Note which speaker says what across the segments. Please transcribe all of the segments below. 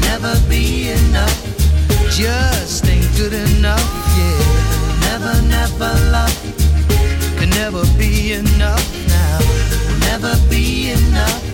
Speaker 1: never be enough, just ain't good enough, yeah. Never, never love, can never be enough now, never be enough.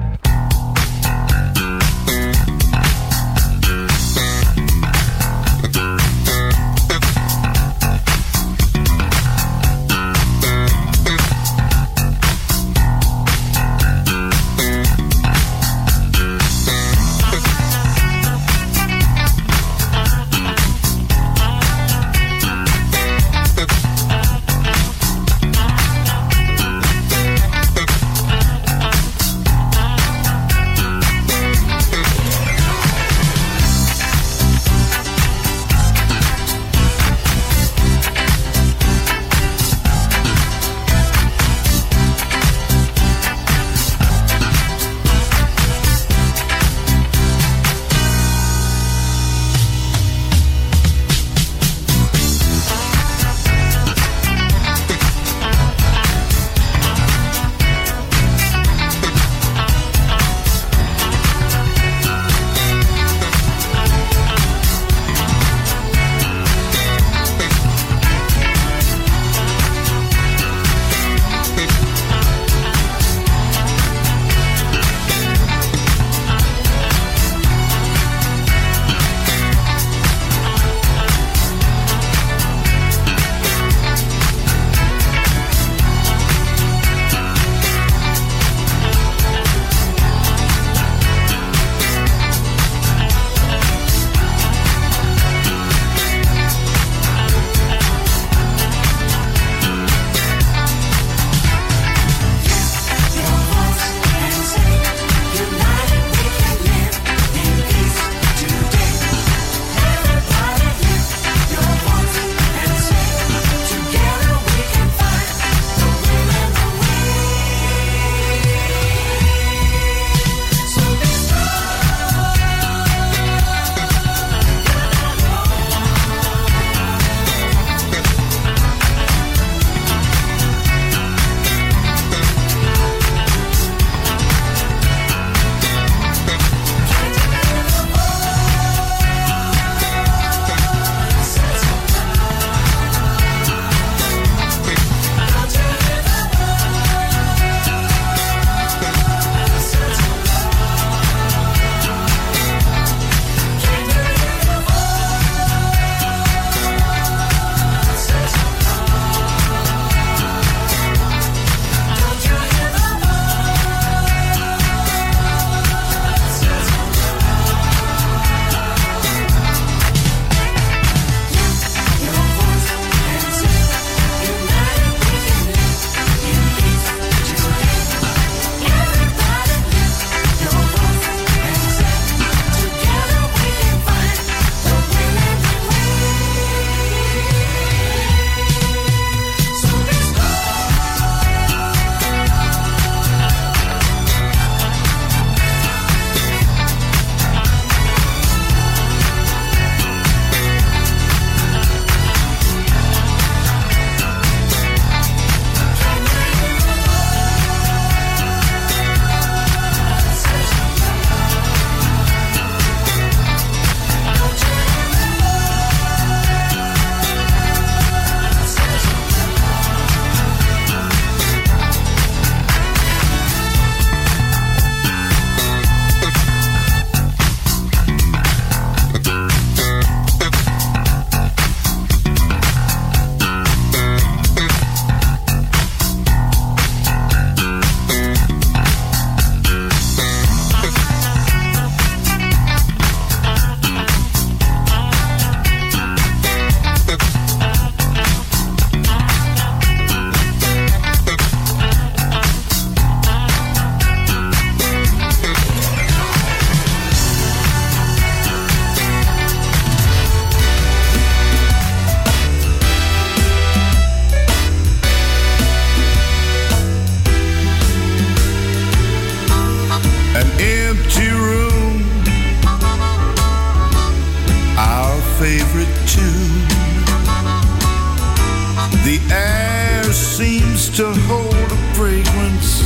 Speaker 2: To hold a fragrance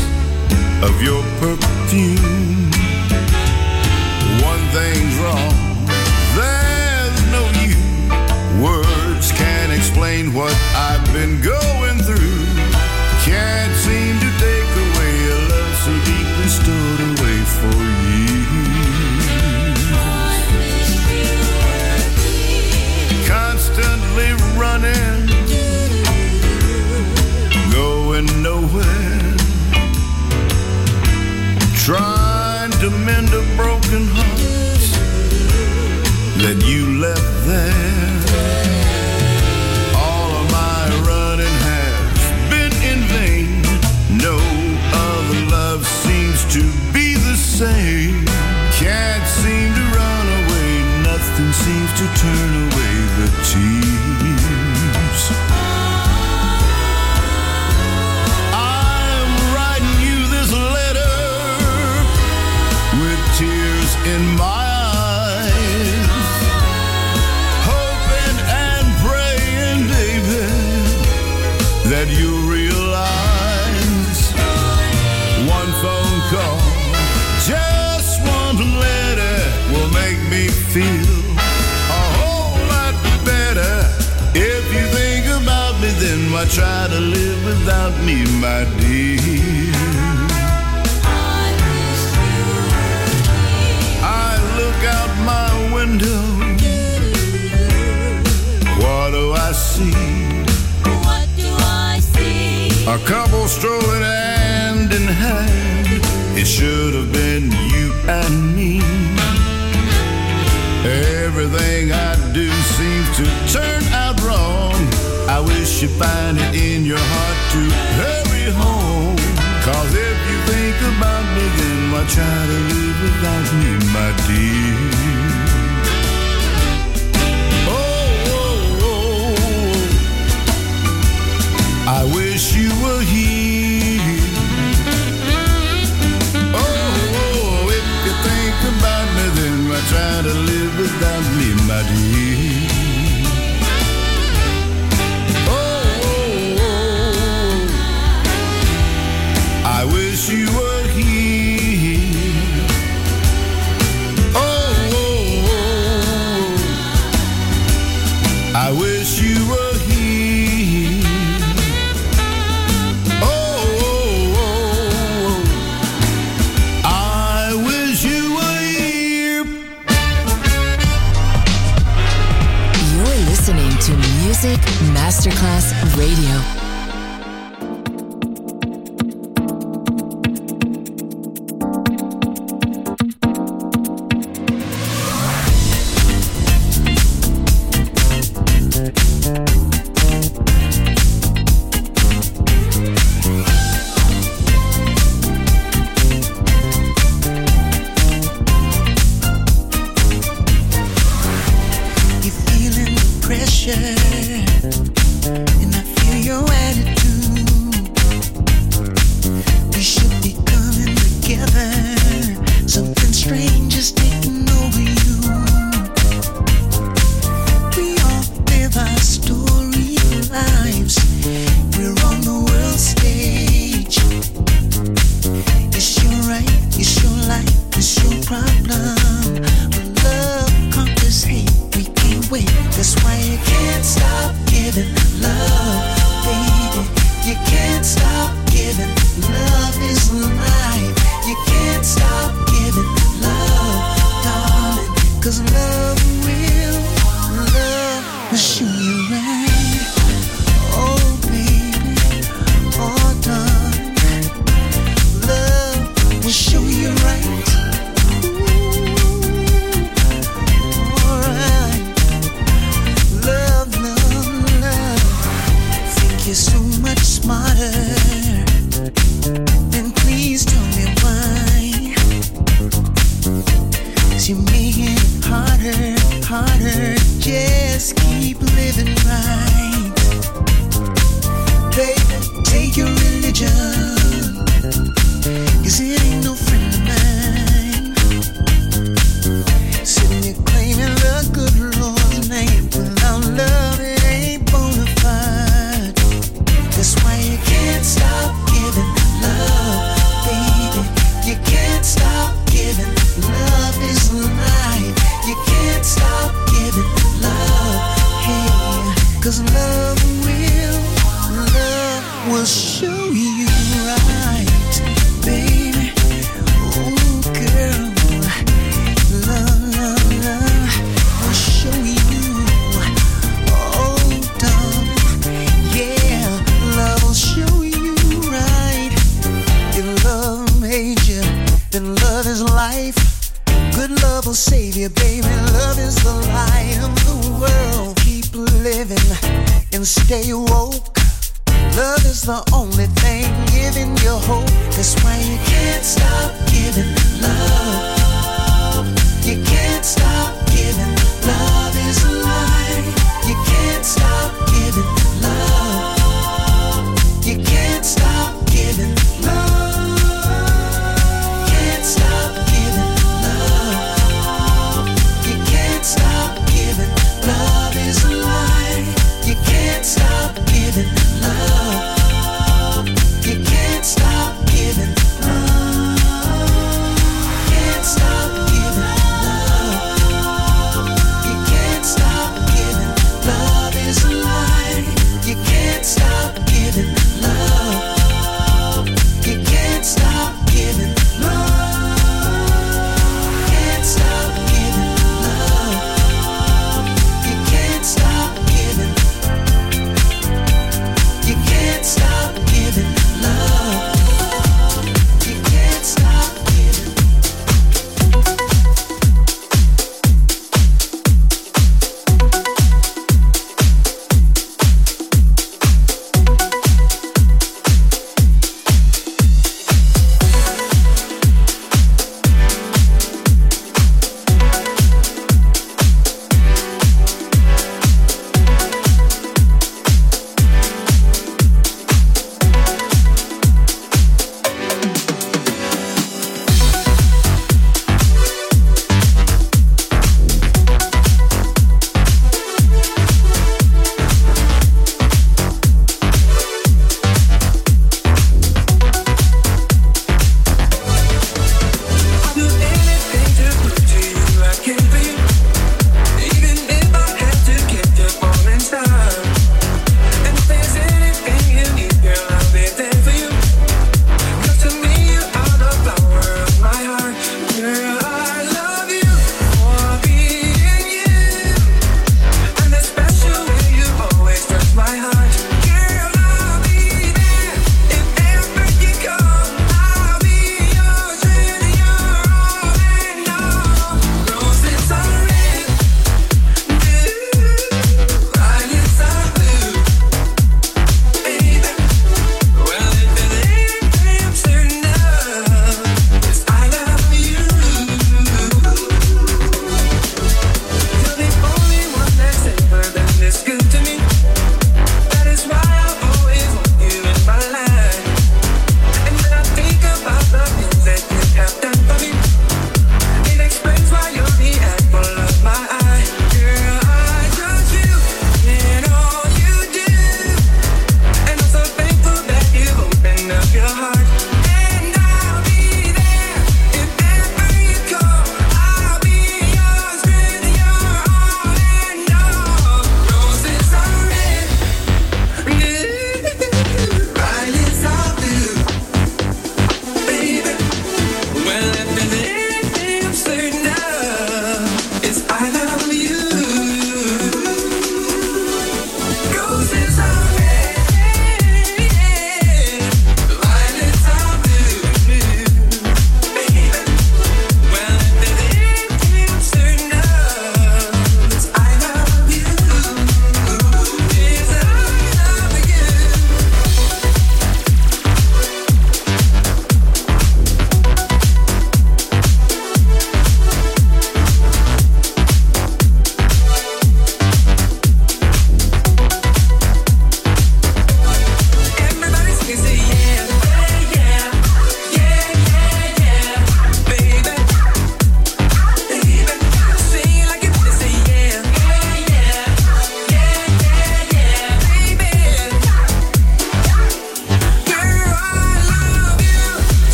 Speaker 2: of your perfume. One thing's wrong, there's no you. Words can't explain what baby, Try to live without me, my dear. I look out my window. What do I see?
Speaker 3: What do I see?
Speaker 2: A couple strolling hand in hand. It should have been you and me. unless you find it in your heart to hurry home. Cause if you think about me, then why try to live without me, my dear? Oh, oh, oh. I wish you were here. Oh, oh, if you think about me, then I try to live without me?
Speaker 4: Masterclass Radio. Stay woke. Love is the only thing giving you hope. That's why you can't stop giving love. You can't stop giving. Love is alive. You can't stop giving love. You can't stop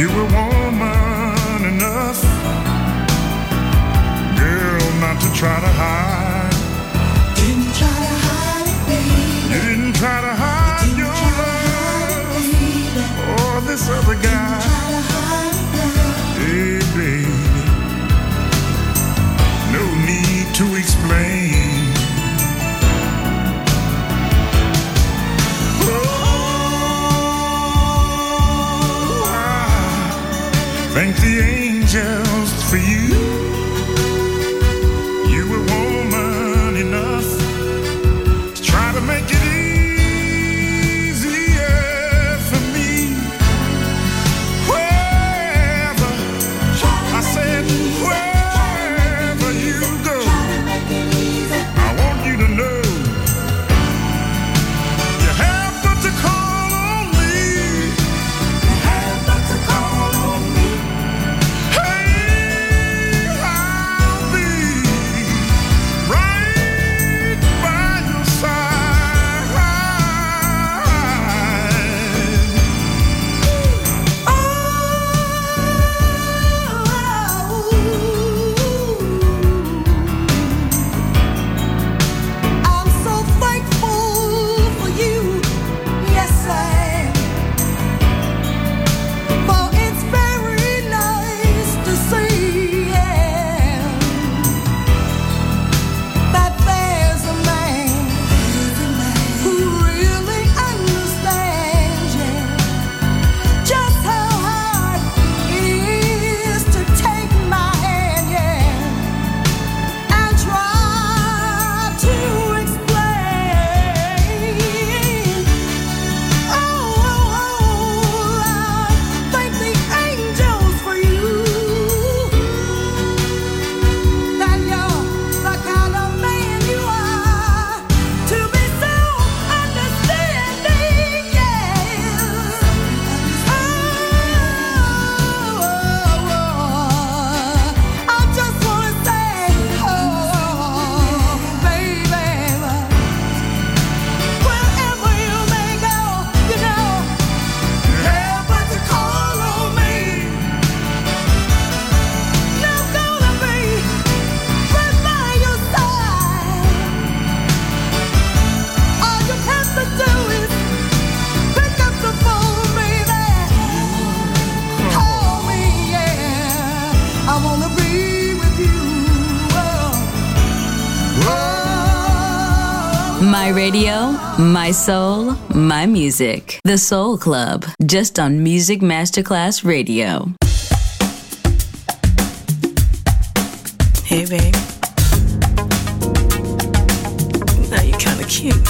Speaker 1: You were
Speaker 5: woman enough, girl, not to try to hide.
Speaker 4: Didn't try to hide it, baby.
Speaker 5: You didn't try to hide you your love it, or oh, this other guy. It, hey, baby, no need to explain.
Speaker 6: radio, my soul, my music. The Soul Club, just on Music Masterclass Radio.
Speaker 7: Hey, babe. Now you're kind of cute.